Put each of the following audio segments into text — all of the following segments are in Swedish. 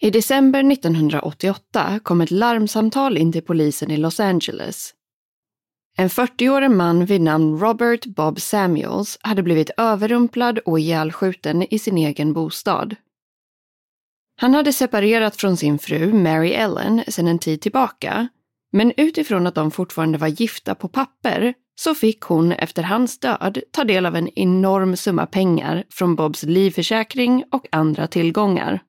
I december 1988 kom ett larmsamtal in till polisen i Los Angeles. En 40-årig man vid namn Robert Bob Samuels hade blivit överrumplad och ihjälskjuten i sin egen bostad. Han hade separerat från sin fru Mary Ellen sedan en tid tillbaka, men utifrån att de fortfarande var gifta på papper så fick hon efter hans död ta del av en enorm summa pengar från Bobs livförsäkring och andra tillgångar.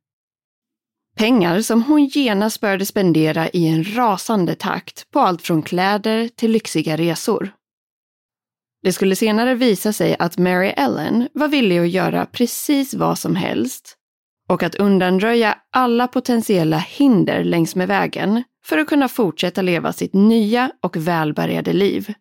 Pengar som hon genast började spendera i en rasande takt på allt från kläder till lyxiga resor. Det skulle senare visa sig att Mary Ellen var villig att göra precis vad som helst och att undanröja alla potentiella hinder längs med vägen för att kunna fortsätta leva sitt nya och välbärgade liv.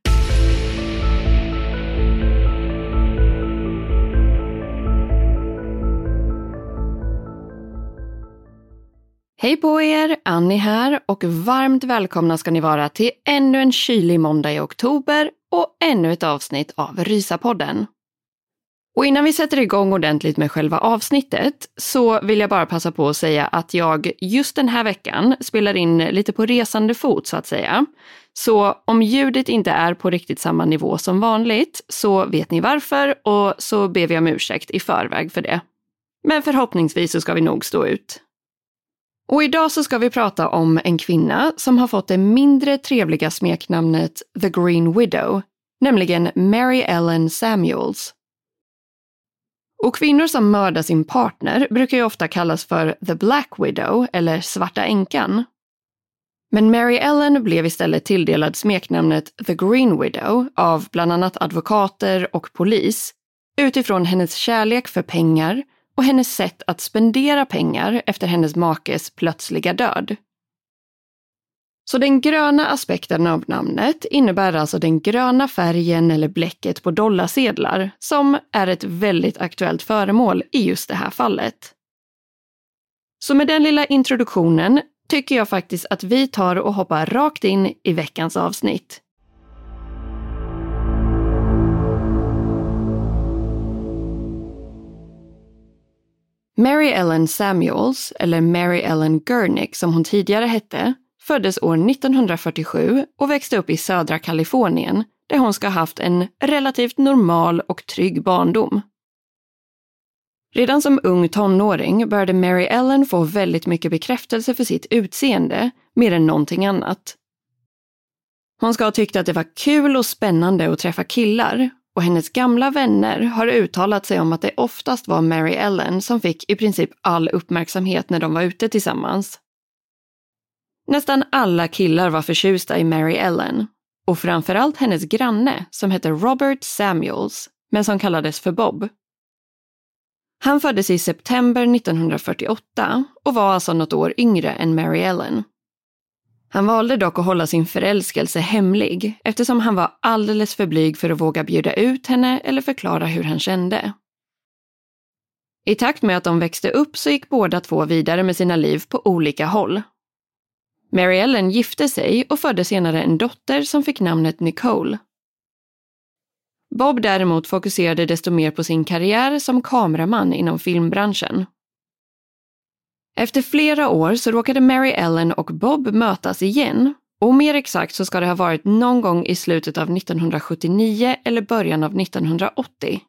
Hej på er! Annie här och varmt välkomna ska ni vara till ännu en kylig måndag i oktober och ännu ett avsnitt av Rysapodden. Och innan vi sätter igång ordentligt med själva avsnittet så vill jag bara passa på att säga att jag just den här veckan spelar in lite på resande fot så att säga. Så om ljudet inte är på riktigt samma nivå som vanligt så vet ni varför och så ber vi om ursäkt i förväg för det. Men förhoppningsvis så ska vi nog stå ut. Och idag så ska vi prata om en kvinna som har fått det mindre trevliga smeknamnet The Green Widow, nämligen Mary Ellen Samuels. Och kvinnor som mördar sin partner brukar ju ofta kallas för The Black Widow eller Svarta änkan. Men Mary Ellen blev istället tilldelad smeknamnet The Green Widow av bland annat advokater och polis utifrån hennes kärlek för pengar och hennes sätt att spendera pengar efter hennes makes plötsliga död. Så den gröna aspekten av namnet innebär alltså den gröna färgen eller bläcket på dollarsedlar, som är ett väldigt aktuellt föremål i just det här fallet. Så med den lilla introduktionen tycker jag faktiskt att vi tar och hoppar rakt in i veckans avsnitt. Mary Ellen Samuels, eller Mary Ellen Gurnick som hon tidigare hette, föddes år 1947 och växte upp i södra Kalifornien där hon ska ha haft en relativt normal och trygg barndom. Redan som ung tonåring började Mary Ellen få väldigt mycket bekräftelse för sitt utseende, mer än någonting annat. Hon ska ha tyckt att det var kul och spännande att träffa killar och hennes gamla vänner har uttalat sig om att det oftast var Mary Ellen som fick i princip all uppmärksamhet när de var ute tillsammans. Nästan alla killar var förtjusta i Mary Ellen och framförallt hennes granne som hette Robert Samuels, men som kallades för Bob. Han föddes i september 1948 och var alltså något år yngre än Mary Ellen. Han valde dock att hålla sin förälskelse hemlig eftersom han var alldeles för blyg för att våga bjuda ut henne eller förklara hur han kände. I takt med att de växte upp så gick båda två vidare med sina liv på olika håll. Mary Ellen gifte sig och födde senare en dotter som fick namnet Nicole. Bob däremot fokuserade desto mer på sin karriär som kameraman inom filmbranschen. Efter flera år så råkade Mary Ellen och Bob mötas igen och mer exakt så ska det ha varit någon gång i slutet av 1979 eller början av 1980.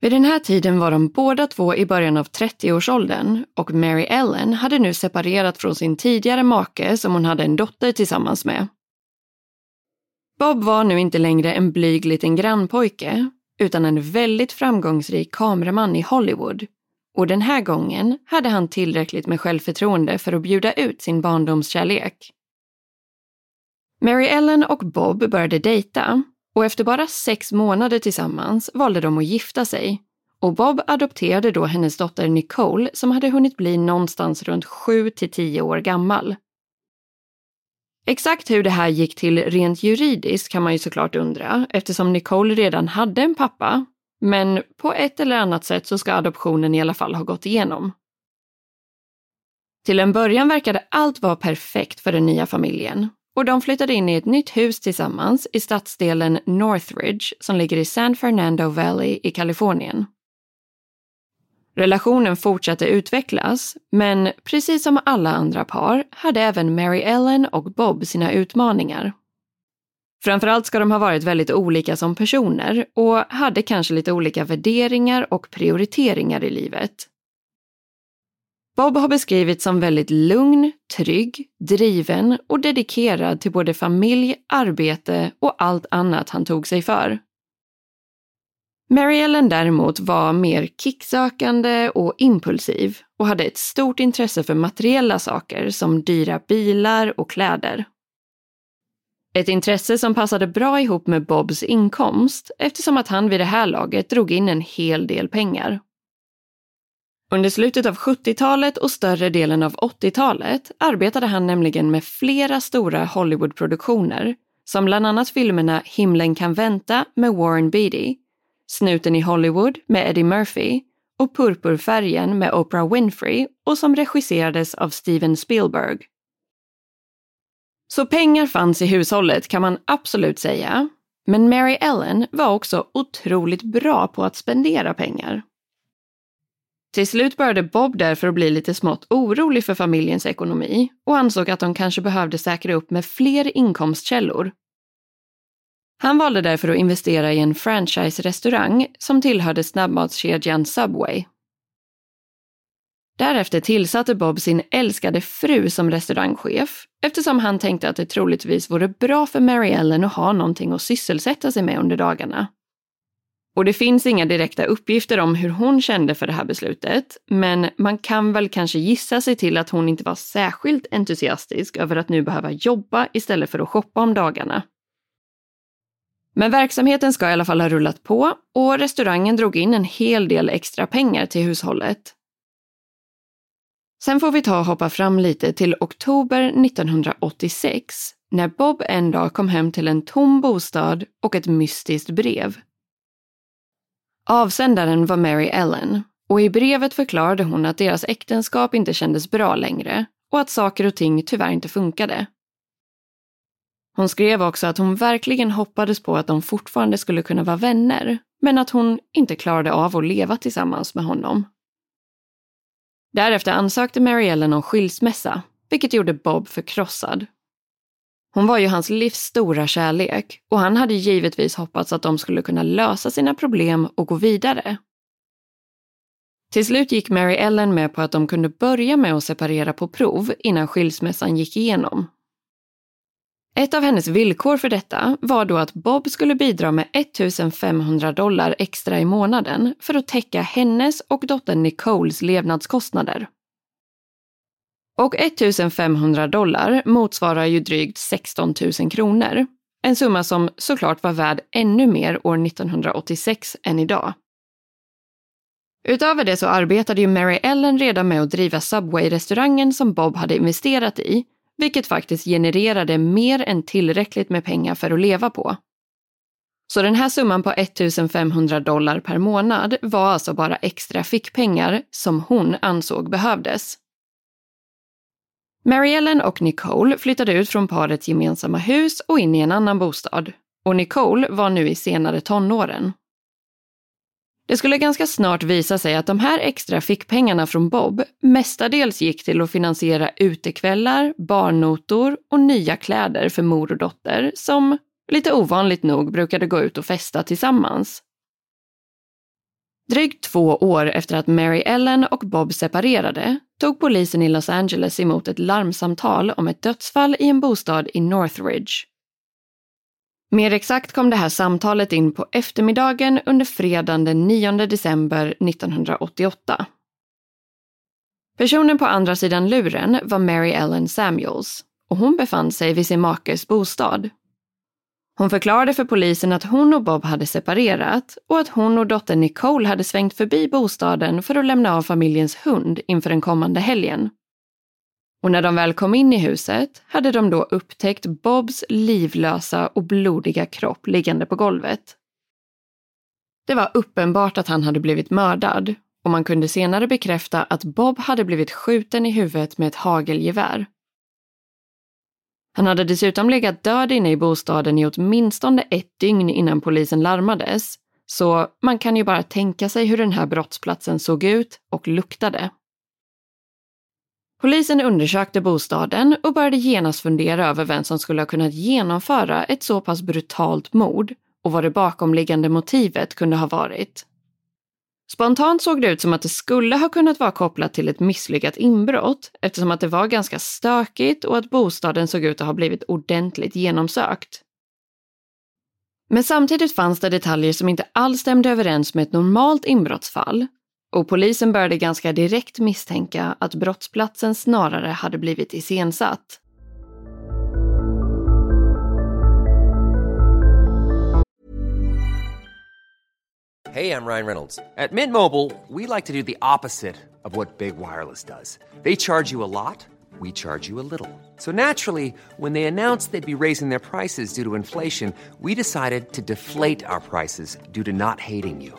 Vid den här tiden var de båda två i början av 30-årsåldern och Mary Ellen hade nu separerat från sin tidigare make som hon hade en dotter tillsammans med. Bob var nu inte längre en blyg liten grannpojke utan en väldigt framgångsrik kameraman i Hollywood. Och den här gången hade han tillräckligt med självförtroende för att bjuda ut sin barndomskärlek. Mary Ellen och Bob började dejta och efter bara sex månader tillsammans valde de att gifta sig. Och Bob adopterade då hennes dotter Nicole som hade hunnit bli någonstans runt 7 till 10 år gammal. Exakt hur det här gick till rent juridiskt kan man ju såklart undra eftersom Nicole redan hade en pappa. Men på ett eller annat sätt så ska adoptionen i alla fall ha gått igenom. Till en början verkade allt vara perfekt för den nya familjen och de flyttade in i ett nytt hus tillsammans i stadsdelen Northridge som ligger i San Fernando Valley i Kalifornien. Relationen fortsatte utvecklas, men precis som alla andra par hade även Mary Ellen och Bob sina utmaningar. Framförallt ska de ha varit väldigt olika som personer och hade kanske lite olika värderingar och prioriteringar i livet. Bob har beskrivits som väldigt lugn, trygg, driven och dedikerad till både familj, arbete och allt annat han tog sig för. Mary Ellen däremot var mer kicksökande och impulsiv och hade ett stort intresse för materiella saker som dyra bilar och kläder. Ett intresse som passade bra ihop med Bobs inkomst eftersom att han vid det här laget drog in en hel del pengar. Under slutet av 70-talet och större delen av 80-talet arbetade han nämligen med flera stora Hollywoodproduktioner som bland annat filmerna Himlen kan vänta med Warren Beatty, Snuten i Hollywood med Eddie Murphy och Purpurfärgen med Oprah Winfrey och som regisserades av Steven Spielberg. Så pengar fanns i hushållet kan man absolut säga. Men Mary Ellen var också otroligt bra på att spendera pengar. Till slut började Bob därför att bli lite smått orolig för familjens ekonomi och ansåg att de kanske behövde säkra upp med fler inkomstkällor. Han valde därför att investera i en franchise-restaurang som tillhörde snabbmatskedjan Subway. Därefter tillsatte Bob sin älskade fru som restaurangchef eftersom han tänkte att det troligtvis vore bra för Mary Ellen att ha någonting att sysselsätta sig med under dagarna. Och det finns inga direkta uppgifter om hur hon kände för det här beslutet, men man kan väl kanske gissa sig till att hon inte var särskilt entusiastisk över att nu behöva jobba istället för att shoppa om dagarna. Men verksamheten ska i alla fall ha rullat på och restaurangen drog in en hel del extra pengar till hushållet. Sen får vi ta och hoppa fram lite till oktober 1986 när Bob en dag kom hem till en tom bostad och ett mystiskt brev. Avsändaren var Mary Ellen och i brevet förklarade hon att deras äktenskap inte kändes bra längre och att saker och ting tyvärr inte funkade. Hon skrev också att hon verkligen hoppades på att de fortfarande skulle kunna vara vänner, men att hon inte klarade av att leva tillsammans med honom. Därefter ansökte Mary Ellen om skilsmässa, vilket gjorde Bob förkrossad. Hon var ju hans livs stora kärlek och han hade givetvis hoppats att de skulle kunna lösa sina problem och gå vidare. Till slut gick Mary Ellen med på att de kunde börja med att separera på prov innan skilsmässan gick igenom. Ett av hennes villkor för detta var då att Bob skulle bidra med 1500 dollar extra i månaden för att täcka hennes och dottern Nicoles levnadskostnader. Och 1500 dollar motsvarar ju drygt 16 000 kronor. En summa som såklart var värd ännu mer år 1986 än idag. Utöver det så arbetade ju Mary Ellen redan med att driva Subway-restaurangen som Bob hade investerat i, vilket faktiskt genererade mer än tillräckligt med pengar för att leva på. Så den här summan på 1500 dollar per månad var alltså bara extra fickpengar som hon ansåg behövdes. Mary Ellen och Nicole flyttade ut från parets gemensamma hus och in i en annan bostad. och Nicole var nu i senare tonåren. Det skulle ganska snart visa sig att de här extra fickpengarna från Bob mestadels gick till att finansiera utekvällar, barnnotor och nya kläder för mor och dotter som, lite ovanligt nog, brukade gå ut och festa tillsammans. Drygt två år efter att Mary Ellen och Bob separerade tog polisen i Los Angeles emot ett larmsamtal om ett dödsfall i en bostad i Northridge. Mer exakt kom det här samtalet in på eftermiddagen under fredagen den 9 december 1988. Personen på andra sidan luren var Mary Ellen Samuels och hon befann sig vid sin makes bostad. Hon förklarade för polisen att hon och Bob hade separerat och att hon och dottern Nicole hade svängt förbi bostaden för att lämna av familjens hund inför den kommande helgen. Och när de väl kom in i huset hade de då upptäckt Bobs livlösa och blodiga kropp liggande på golvet. Det var uppenbart att han hade blivit mördad och man kunde senare bekräfta att Bob hade blivit skjuten i huvudet med ett hagelgevär. Han hade dessutom legat död inne i bostaden i åtminstone ett dygn innan polisen larmades, så man kan ju bara tänka sig hur den här brottsplatsen såg ut och luktade. Polisen undersökte bostaden och började genast fundera över vem som skulle ha kunnat genomföra ett så pass brutalt mord och vad det bakomliggande motivet kunde ha varit. Spontant såg det ut som att det skulle ha kunnat vara kopplat till ett misslyckat inbrott eftersom att det var ganska stökigt och att bostaden såg ut att ha blivit ordentligt genomsökt. Men samtidigt fanns det detaljer som inte alls stämde överens med ett normalt inbrottsfall och polisen började ganska direkt misstänka att brottsplatsen snarare hade blivit iscensatt. Hey, I'm Ryan Reynolds. At Mint Mobile, we like to do the opposite of what Big Wireless does. They charge you a lot, we charge you a little. So naturally, when they announced they'd be raising their prices due to inflation, we decided to deflate our prices due to not hating you.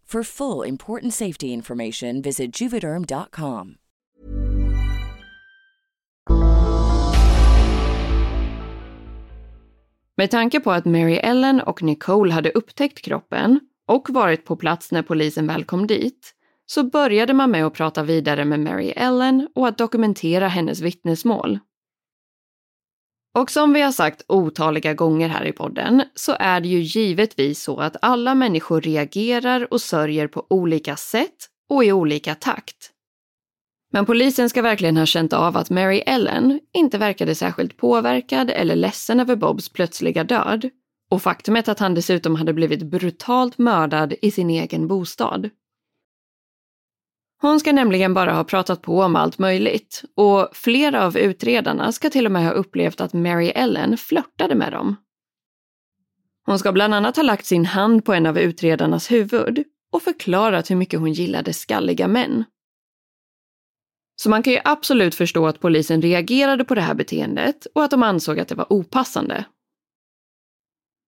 For full important safety information, visit juvederm.com. Med tanke på att Mary Ellen och Nicole hade upptäckt kroppen och varit på plats när polisen väl kom dit så började man med att prata vidare med Mary Ellen och att dokumentera hennes vittnesmål. Och som vi har sagt otaliga gånger här i podden så är det ju givetvis så att alla människor reagerar och sörjer på olika sätt och i olika takt. Men polisen ska verkligen ha känt av att Mary Ellen inte verkade särskilt påverkad eller ledsen över Bobs plötsliga död och faktumet att han dessutom hade blivit brutalt mördad i sin egen bostad. Hon ska nämligen bara ha pratat på om allt möjligt och flera av utredarna ska till och med ha upplevt att Mary Ellen flörtade med dem. Hon ska bland annat ha lagt sin hand på en av utredarnas huvud och förklarat hur mycket hon gillade skalliga män. Så man kan ju absolut förstå att polisen reagerade på det här beteendet och att de ansåg att det var opassande.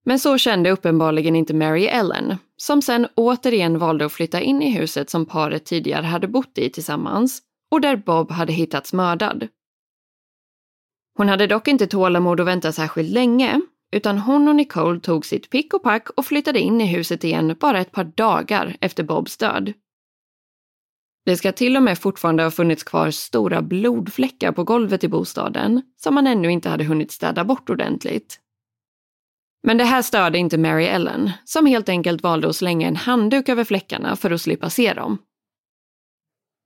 Men så kände uppenbarligen inte Mary Ellen, som sen återigen valde att flytta in i huset som paret tidigare hade bott i tillsammans och där Bob hade hittats mördad. Hon hade dock inte tålamod att vänta särskilt länge, utan hon och Nicole tog sitt pick och pack och flyttade in i huset igen bara ett par dagar efter Bobs död. Det ska till och med fortfarande ha funnits kvar stora blodfläckar på golvet i bostaden som man ännu inte hade hunnit städa bort ordentligt. Men det här störde inte Mary Ellen, som helt enkelt valde att slänga en handduk över fläckarna för att slippa se dem.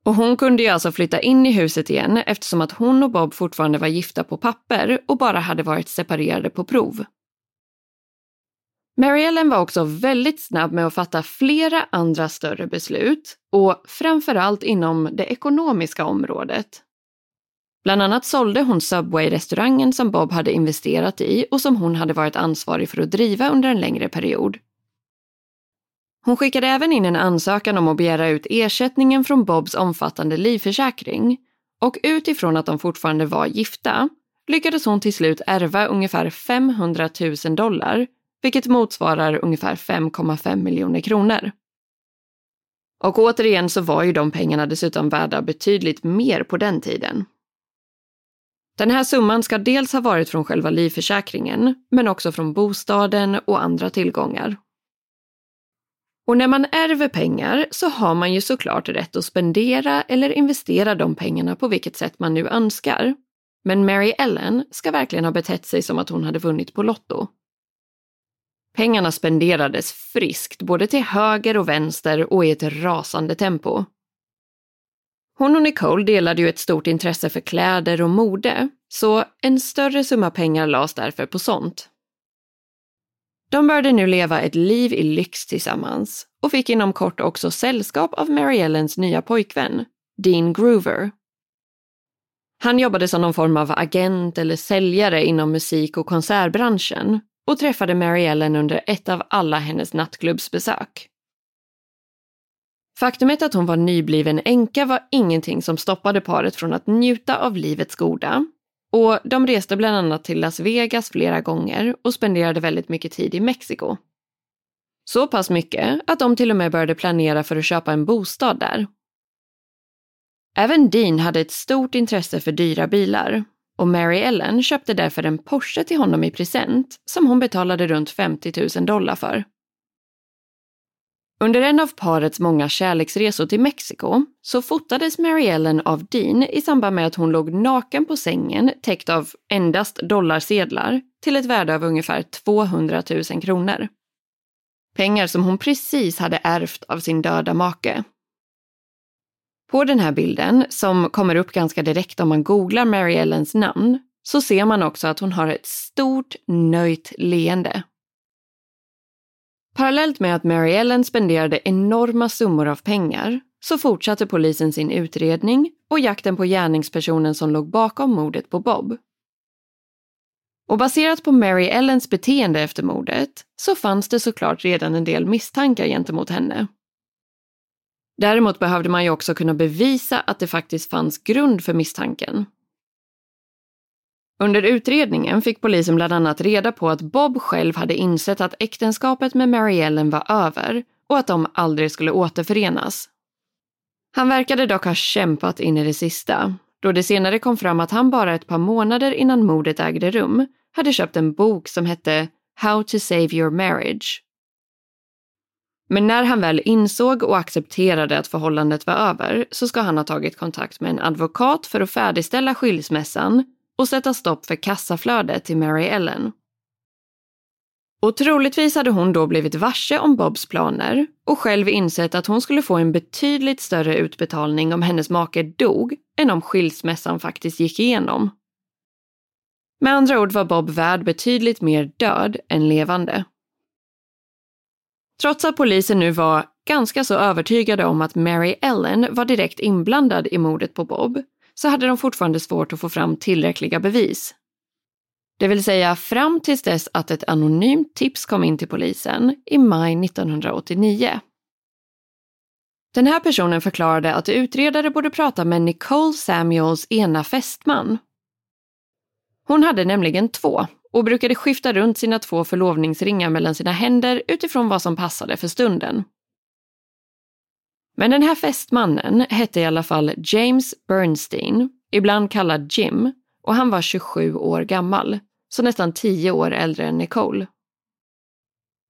Och hon kunde ju alltså flytta in i huset igen eftersom att hon och Bob fortfarande var gifta på papper och bara hade varit separerade på prov. Mary Ellen var också väldigt snabb med att fatta flera andra större beslut och framförallt inom det ekonomiska området. Bland annat sålde hon Subway-restaurangen som Bob hade investerat i och som hon hade varit ansvarig för att driva under en längre period. Hon skickade även in en ansökan om att begära ut ersättningen från Bobs omfattande livförsäkring och utifrån att de fortfarande var gifta lyckades hon till slut ärva ungefär 500 000 dollar, vilket motsvarar ungefär 5,5 miljoner kronor. Och återigen så var ju de pengarna dessutom värda betydligt mer på den tiden. Den här summan ska dels ha varit från själva livförsäkringen, men också från bostaden och andra tillgångar. Och när man ärver pengar så har man ju såklart rätt att spendera eller investera de pengarna på vilket sätt man nu önskar. Men Mary Ellen ska verkligen ha betett sig som att hon hade vunnit på Lotto. Pengarna spenderades friskt, både till höger och vänster och i ett rasande tempo. Hon och Nicole delade ju ett stort intresse för kläder och mode, så en större summa pengar lades därför på sånt. De började nu leva ett liv i lyx tillsammans och fick inom kort också sällskap av Mary Ellens nya pojkvän, Dean Groover. Han jobbade som någon form av agent eller säljare inom musik och konsertbranschen och träffade Mary Ellen under ett av alla hennes nattklubbsbesök. Faktumet att hon var nybliven änka var ingenting som stoppade paret från att njuta av livets goda. Och de reste bland annat till Las Vegas flera gånger och spenderade väldigt mycket tid i Mexiko. Så pass mycket att de till och med började planera för att köpa en bostad där. Även Dean hade ett stort intresse för dyra bilar och Mary Ellen köpte därför en Porsche till honom i present som hon betalade runt 50 000 dollar för. Under en av parets många kärleksresor till Mexiko så fotades Mary Ellen av Dean i samband med att hon låg naken på sängen täckt av endast dollarsedlar till ett värde av ungefär 200 000 kronor. Pengar som hon precis hade ärvt av sin döda make. På den här bilden, som kommer upp ganska direkt om man googlar Mary Ellens namn, så ser man också att hon har ett stort nöjt leende Parallellt med att Mary Ellen spenderade enorma summor av pengar så fortsatte polisen sin utredning och jakten på gärningspersonen som låg bakom mordet på Bob. Och baserat på Mary Ellens beteende efter mordet så fanns det såklart redan en del misstankar gentemot henne. Däremot behövde man ju också kunna bevisa att det faktiskt fanns grund för misstanken. Under utredningen fick polisen bland annat reda på att Bob själv hade insett att äktenskapet med Mary Ellen var över och att de aldrig skulle återförenas. Han verkade dock ha kämpat in i det sista, då det senare kom fram att han bara ett par månader innan mordet ägde rum hade köpt en bok som hette How to save your marriage. Men när han väl insåg och accepterade att förhållandet var över så ska han ha tagit kontakt med en advokat för att färdigställa skilsmässan och sätta stopp för kassaflödet till Mary Ellen. Och troligtvis hade hon då blivit varse om Bobs planer och själv insett att hon skulle få en betydligt större utbetalning om hennes make dog än om skilsmässan faktiskt gick igenom. Med andra ord var Bob värd betydligt mer död än levande. Trots att polisen nu var ganska så övertygade om att Mary Ellen var direkt inblandad i mordet på Bob så hade de fortfarande svårt att få fram tillräckliga bevis. Det vill säga fram tills dess att ett anonymt tips kom in till polisen i maj 1989. Den här personen förklarade att utredare borde prata med Nicole Samuels ena fästman. Hon hade nämligen två och brukade skifta runt sina två förlovningsringar mellan sina händer utifrån vad som passade för stunden. Men den här fästmannen hette i alla fall James Bernstein, ibland kallad Jim, och han var 27 år gammal, så nästan 10 år äldre än Nicole.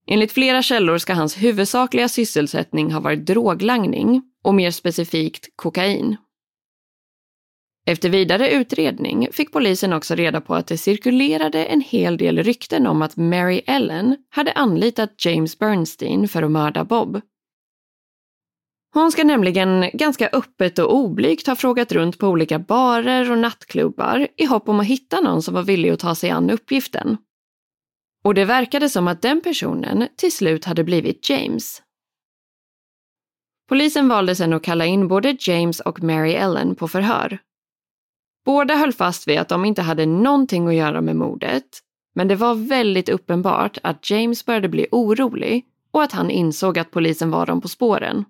Enligt flera källor ska hans huvudsakliga sysselsättning ha varit droglangning och mer specifikt kokain. Efter vidare utredning fick polisen också reda på att det cirkulerade en hel del rykten om att Mary Ellen hade anlitat James Bernstein för att mörda Bob. Hon ska nämligen ganska öppet och oblygt ha frågat runt på olika barer och nattklubbar i hopp om att hitta någon som var villig att ta sig an uppgiften. Och det verkade som att den personen till slut hade blivit James. Polisen valde sedan att kalla in både James och Mary Ellen på förhör. Båda höll fast vid att de inte hade någonting att göra med mordet, men det var väldigt uppenbart att James började bli orolig och att han insåg att polisen var dem på spåren.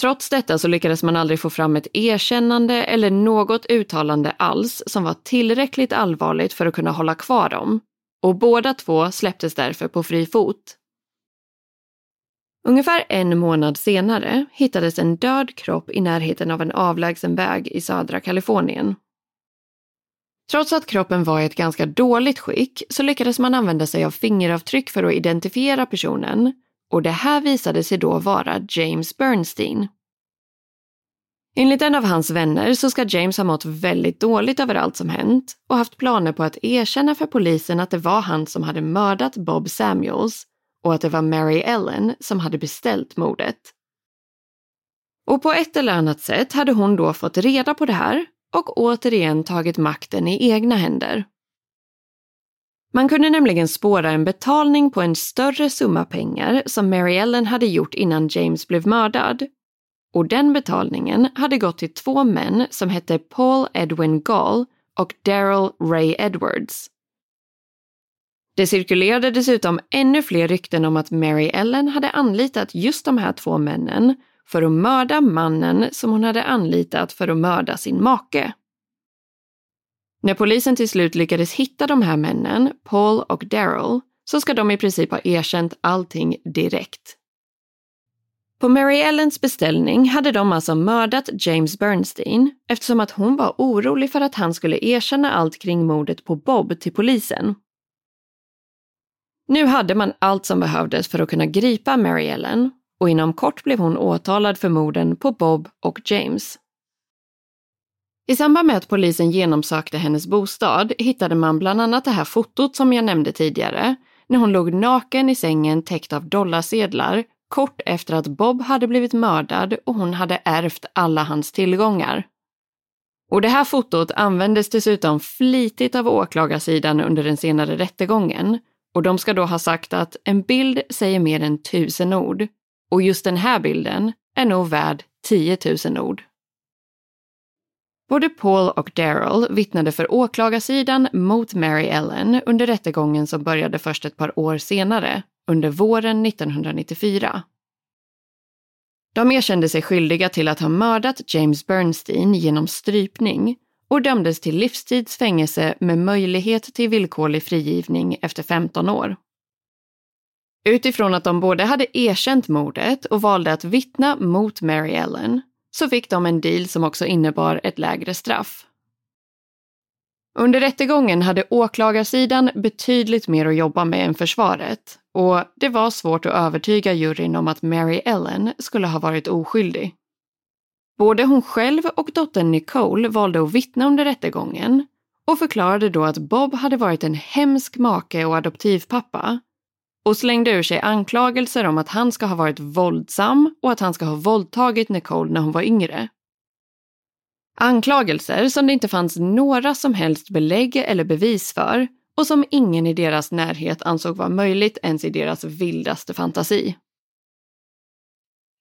Trots detta så lyckades man aldrig få fram ett erkännande eller något uttalande alls som var tillräckligt allvarligt för att kunna hålla kvar dem och båda två släpptes därför på fri fot. Ungefär en månad senare hittades en död kropp i närheten av en avlägsen väg i södra Kalifornien. Trots att kroppen var i ett ganska dåligt skick så lyckades man använda sig av fingeravtryck för att identifiera personen och det här visade sig då vara James Bernstein. Enligt en av hans vänner så ska James ha mått väldigt dåligt över allt som hänt och haft planer på att erkänna för polisen att det var han som hade mördat Bob Samuels och att det var Mary Ellen som hade beställt mordet. Och på ett eller annat sätt hade hon då fått reda på det här och återigen tagit makten i egna händer. Man kunde nämligen spåra en betalning på en större summa pengar som Mary Ellen hade gjort innan James blev mördad. Och den betalningen hade gått till två män som hette Paul Edwin Gall och Daryl Ray Edwards. Det cirkulerade dessutom ännu fler rykten om att Mary Ellen hade anlitat just de här två männen för att mörda mannen som hon hade anlitat för att mörda sin make. När polisen till slut lyckades hitta de här männen, Paul och Daryl, så ska de i princip ha erkänt allting direkt. På Mary Ellens beställning hade de alltså mördat James Bernstein eftersom att hon var orolig för att han skulle erkänna allt kring mordet på Bob till polisen. Nu hade man allt som behövdes för att kunna gripa Mary Ellen och inom kort blev hon åtalad för morden på Bob och James. I samband med att polisen genomsökte hennes bostad hittade man bland annat det här fotot som jag nämnde tidigare, när hon låg naken i sängen täckt av dollarsedlar kort efter att Bob hade blivit mördad och hon hade ärvt alla hans tillgångar. Och det här fotot användes dessutom flitigt av åklagarsidan under den senare rättegången och de ska då ha sagt att en bild säger mer än tusen ord och just den här bilden är nog värd 10 000 ord. Både Paul och Daryl vittnade för åklagarsidan mot Mary Ellen under rättegången som började först ett par år senare, under våren 1994. De erkände sig skyldiga till att ha mördat James Bernstein genom strypning och dömdes till livstidsfängelse med möjlighet till villkorlig frigivning efter 15 år. Utifrån att de både hade erkänt mordet och valde att vittna mot Mary Ellen så fick de en deal som också innebar ett lägre straff. Under rättegången hade åklagarsidan betydligt mer att jobba med än försvaret och det var svårt att övertyga juryn om att Mary Ellen skulle ha varit oskyldig. Både hon själv och dottern Nicole valde att vittna under rättegången och förklarade då att Bob hade varit en hemsk make och adoptivpappa och slängde ur sig anklagelser om att han ska ha varit våldsam och att han ska ha våldtagit Nicole när hon var yngre. Anklagelser som det inte fanns några som helst belägg eller bevis för och som ingen i deras närhet ansåg vara möjligt ens i deras vildaste fantasi.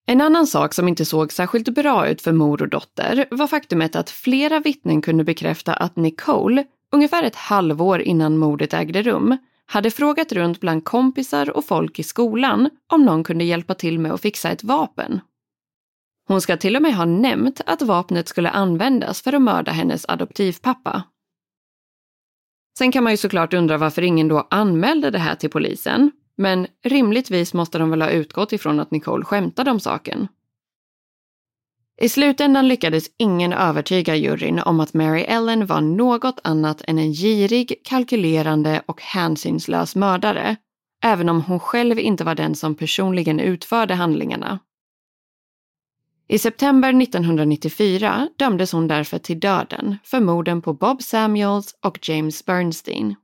En annan sak som inte såg särskilt bra ut för mor och dotter var faktumet att flera vittnen kunde bekräfta att Nicole, ungefär ett halvår innan mordet ägde rum, hade frågat runt bland kompisar och folk i skolan om någon kunde hjälpa till med att fixa ett vapen. Hon ska till och med ha nämnt att vapnet skulle användas för att mörda hennes adoptivpappa. Sen kan man ju såklart undra varför ingen då anmälde det här till polisen, men rimligtvis måste de väl ha utgått ifrån att Nicole skämtade om saken. I slutändan lyckades ingen övertyga juryn om att Mary Ellen var något annat än en girig, kalkylerande och hänsynslös mördare, även om hon själv inte var den som personligen utförde handlingarna. I september 1994 dömdes hon därför till döden för morden på Bob Samuels och James Bernstein.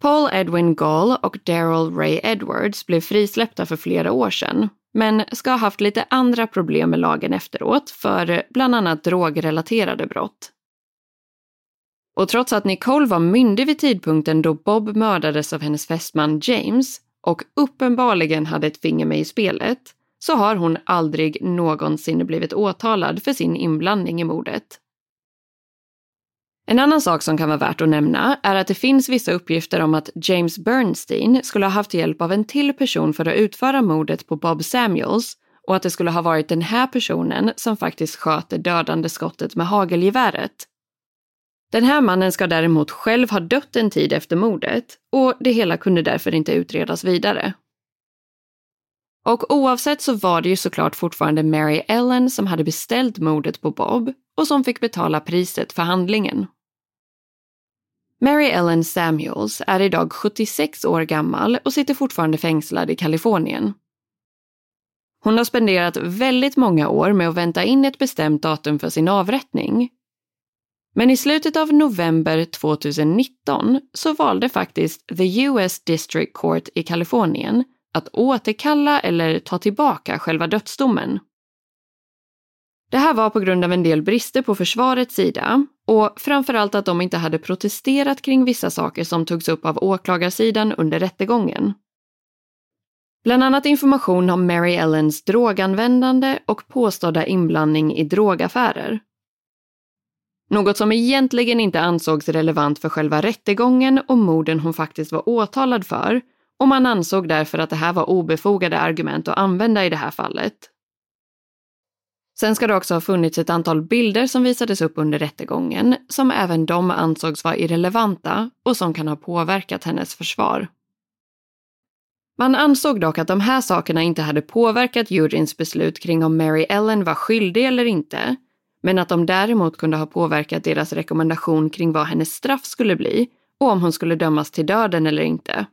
Paul Edwin Gall och Daryl Ray Edwards blev frisläppta för flera år sedan, men ska ha haft lite andra problem med lagen efteråt för eh, bland annat drogrelaterade brott. Och trots att Nicole var myndig vid tidpunkten då Bob mördades av hennes fästman James och uppenbarligen hade ett finger med i spelet så har hon aldrig någonsin blivit åtalad för sin inblandning i mordet. En annan sak som kan vara värt att nämna är att det finns vissa uppgifter om att James Bernstein skulle ha haft hjälp av en till person för att utföra mordet på Bob Samuels och att det skulle ha varit den här personen som faktiskt sköt det dödande skottet med hagelgeväret. Den här mannen ska däremot själv ha dött en tid efter mordet och det hela kunde därför inte utredas vidare. Och oavsett så var det ju såklart fortfarande Mary Ellen som hade beställt mordet på Bob och som fick betala priset för handlingen. Mary Ellen Samuels är idag 76 år gammal och sitter fortfarande fängslad i Kalifornien. Hon har spenderat väldigt många år med att vänta in ett bestämt datum för sin avrättning. Men i slutet av november 2019 så valde faktiskt the US District Court i Kalifornien att återkalla eller ta tillbaka själva dödsdomen. Det här var på grund av en del brister på försvarets sida och framförallt att de inte hade protesterat kring vissa saker som togs upp av åklagarsidan under rättegången. Bland annat information om Mary Ellens droganvändande och påstådda inblandning i drogaffärer. Något som egentligen inte ansågs relevant för själva rättegången och morden hon faktiskt var åtalad för och man ansåg därför att det här var obefogade argument att använda i det här fallet. Sen ska det också ha funnits ett antal bilder som visades upp under rättegången som även de ansågs vara irrelevanta och som kan ha påverkat hennes försvar. Man ansåg dock att de här sakerna inte hade påverkat juryns beslut kring om Mary Ellen var skyldig eller inte, men att de däremot kunde ha påverkat deras rekommendation kring vad hennes straff skulle bli och om hon skulle dömas till döden eller inte.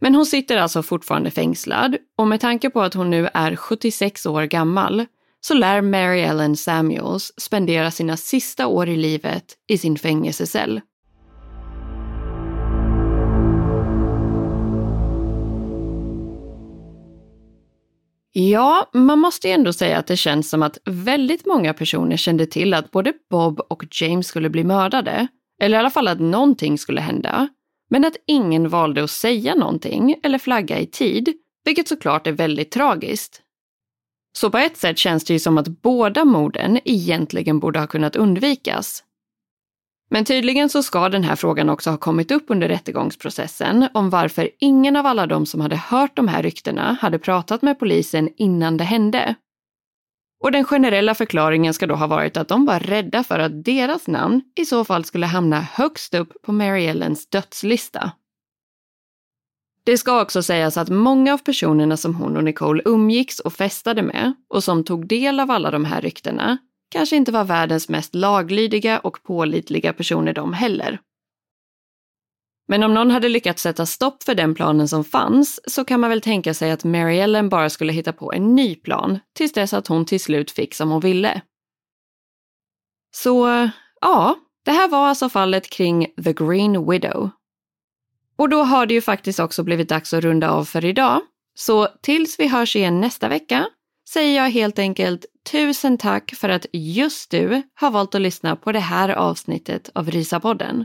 Men hon sitter alltså fortfarande fängslad och med tanke på att hon nu är 76 år gammal så lär Mary Ellen Samuels spendera sina sista år i livet i sin fängelsecell. Ja, man måste ju ändå säga att det känns som att väldigt många personer kände till att både Bob och James skulle bli mördade. Eller i alla fall att någonting skulle hända. Men att ingen valde att säga någonting eller flagga i tid, vilket såklart är väldigt tragiskt. Så på ett sätt känns det ju som att båda morden egentligen borde ha kunnat undvikas. Men tydligen så ska den här frågan också ha kommit upp under rättegångsprocessen om varför ingen av alla de som hade hört de här ryktena hade pratat med polisen innan det hände. Och den generella förklaringen ska då ha varit att de var rädda för att deras namn i så fall skulle hamna högst upp på Mary Ellens dödslista. Det ska också sägas att många av personerna som hon och Nicole umgicks och festade med och som tog del av alla de här ryktena kanske inte var världens mest laglydiga och pålitliga personer de heller. Men om någon hade lyckats sätta stopp för den planen som fanns så kan man väl tänka sig att Mary Ellen bara skulle hitta på en ny plan tills dess att hon till slut fick som hon ville. Så ja, det här var alltså fallet kring The Green Widow. Och då har det ju faktiskt också blivit dags att runda av för idag. Så tills vi hörs igen nästa vecka säger jag helt enkelt tusen tack för att just du har valt att lyssna på det här avsnittet av Rysapodden.